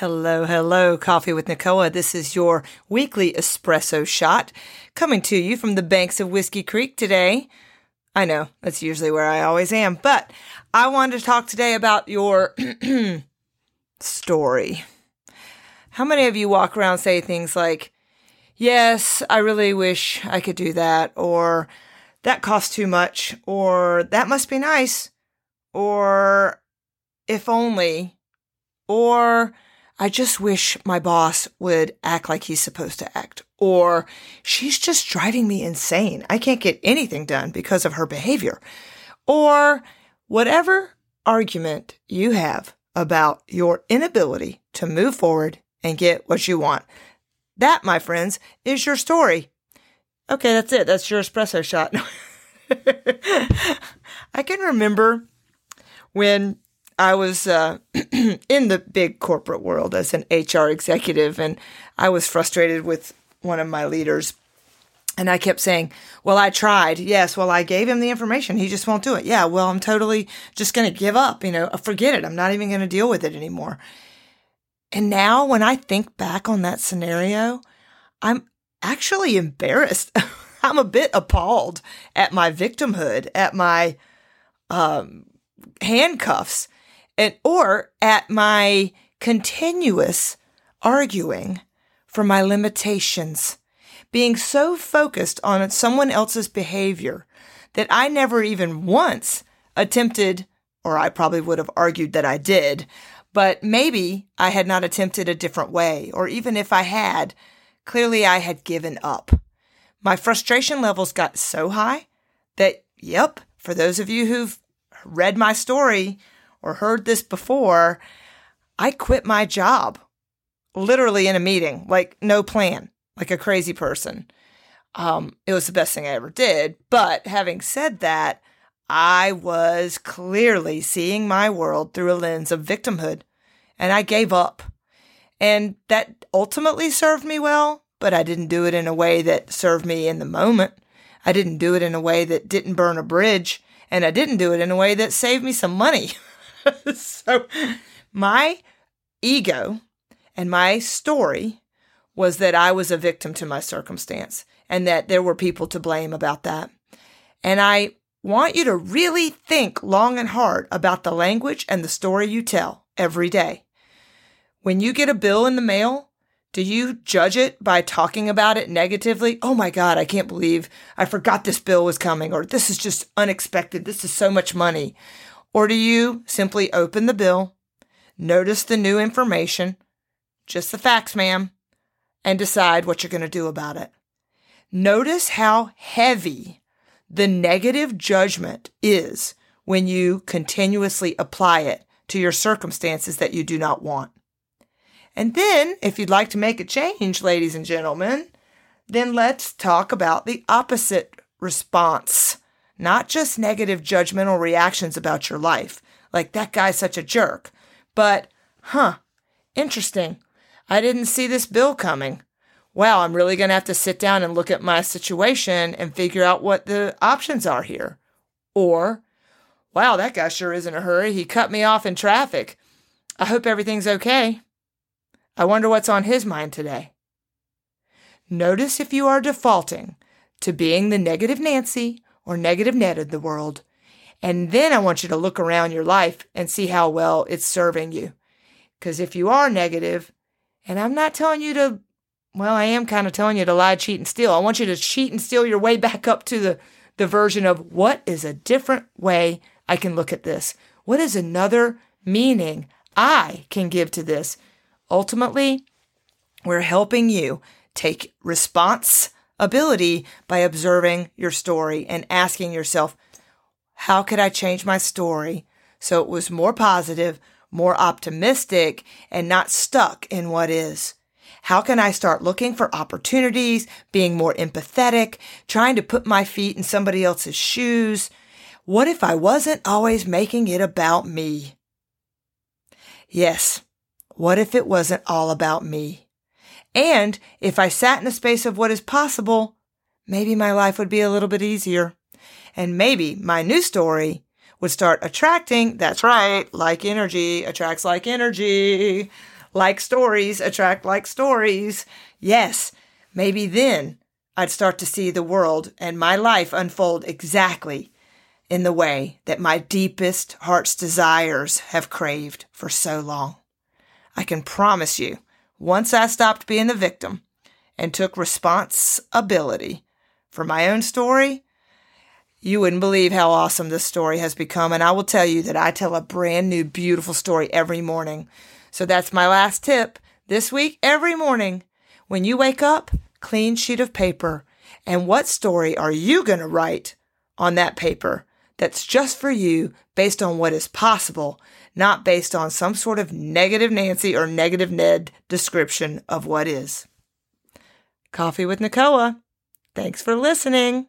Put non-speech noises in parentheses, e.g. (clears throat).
Hello, hello, Coffee with Nicoa. This is your weekly espresso shot coming to you from the banks of Whiskey Creek today. I know that's usually where I always am, but I wanted to talk today about your (clears throat) story. How many of you walk around say things like, Yes, I really wish I could do that, or that costs too much, or that must be nice, or if only, or I just wish my boss would act like he's supposed to act. Or she's just driving me insane. I can't get anything done because of her behavior. Or whatever argument you have about your inability to move forward and get what you want. That, my friends, is your story. Okay, that's it. That's your espresso shot. (laughs) I can remember when I was uh, (clears throat) in the big corporate world as an HR executive, and I was frustrated with one of my leaders. And I kept saying, Well, I tried. Yes. Well, I gave him the information. He just won't do it. Yeah. Well, I'm totally just going to give up. You know, forget it. I'm not even going to deal with it anymore. And now when I think back on that scenario, I'm actually embarrassed. (laughs) I'm a bit appalled at my victimhood, at my um, handcuffs and or at my continuous arguing for my limitations, being so focused on someone else's behavior that I never even once attempted, or I probably would have argued that I did, but maybe I had not attempted a different way, or even if I had, clearly I had given up. My frustration levels got so high that, yep, for those of you who've read my story, or heard this before, I quit my job literally in a meeting, like no plan, like a crazy person. Um, it was the best thing I ever did. But having said that, I was clearly seeing my world through a lens of victimhood and I gave up. And that ultimately served me well, but I didn't do it in a way that served me in the moment. I didn't do it in a way that didn't burn a bridge, and I didn't do it in a way that saved me some money. (laughs) (laughs) so my ego and my story was that I was a victim to my circumstance and that there were people to blame about that. And I want you to really think long and hard about the language and the story you tell every day. When you get a bill in the mail, do you judge it by talking about it negatively? Oh my God, I can't believe I forgot this bill was coming, or this is just unexpected. This is so much money. Or do you simply open the bill, notice the new information, just the facts, ma'am, and decide what you're going to do about it? Notice how heavy the negative judgment is when you continuously apply it to your circumstances that you do not want. And then, if you'd like to make a change, ladies and gentlemen, then let's talk about the opposite response not just negative judgmental reactions about your life, like that guy's such a jerk, but, huh, interesting. I didn't see this bill coming. Wow, I'm really going to have to sit down and look at my situation and figure out what the options are here. Or, wow, that guy sure is in a hurry. He cut me off in traffic. I hope everything's okay. I wonder what's on his mind today. Notice if you are defaulting to being the negative Nancy or negative Ned in the world. And then I want you to look around your life and see how well it's serving you. Because if you are negative, and I'm not telling you to, well, I am kind of telling you to lie, cheat, and steal. I want you to cheat and steal your way (laughs) back up to the, the version of what is a different way I can look at this? What is another meaning I can give to this? Ultimately, we're helping you take response ability by observing your story and asking yourself, how could I change my story so it was more positive, more optimistic, and not stuck in what is? How can I start looking for opportunities, being more empathetic, trying to put my feet in somebody else's shoes? What if I wasn't always making it about me? Yes. What if it wasn't all about me? And if I sat in a space of what is possible, maybe my life would be a little bit easier. And maybe my new story would start attracting, that's right, like energy attracts like energy. like stories attract like stories. Yes, maybe then I'd start to see the world and my life unfold exactly in the way that my deepest heart's desires have craved for so long. I can promise you, once I stopped being the victim and took responsibility for my own story, you wouldn't believe how awesome this story has become. And I will tell you that I tell a brand new, beautiful story every morning. So that's my last tip this week, every morning. When you wake up, clean sheet of paper. And what story are you going to write on that paper that's just for you based on what is possible, not based on some sort of negative Nancy or negative Ned description of what is? Coffee with Nicoa. Thanks for listening.